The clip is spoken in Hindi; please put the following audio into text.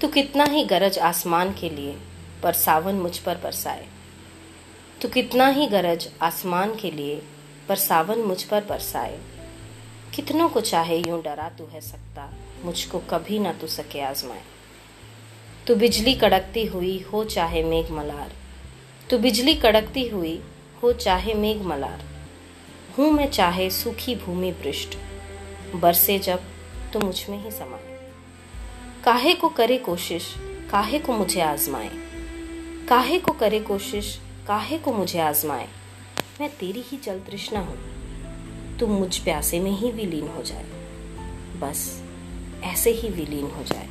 तू कितना ही गरज आसमान के लिए पर सावन मुझ पर बरसाए। तू कितना ही गरज आसमान के लिए पर सावन मुझ पर बरसाए। कितनों को चाहे यूँ डरा तू है सकता, मुझको कभी ना तू सके आजमाए। तू बिजली कड़कती हुई हो चाहे मेघ मलार। तू बिजली कड़कती हुई हो चाहे मेघ मलार। हूँ मैं चाहे सूखी भूमि पृष्ठ, बरसे जब तो मुझमें ही समाए। काहे को करे कोशिश, काहे को मुझे आजमाए? काहे को करे कोशिश, काहे को मुझे आजमाए? मैं तेरी ही जल तृष्णा हूँ। तुम मुझ प्यासे में ही विलीन हो जाए। बस, ऐसे ही विलीन हो जाए।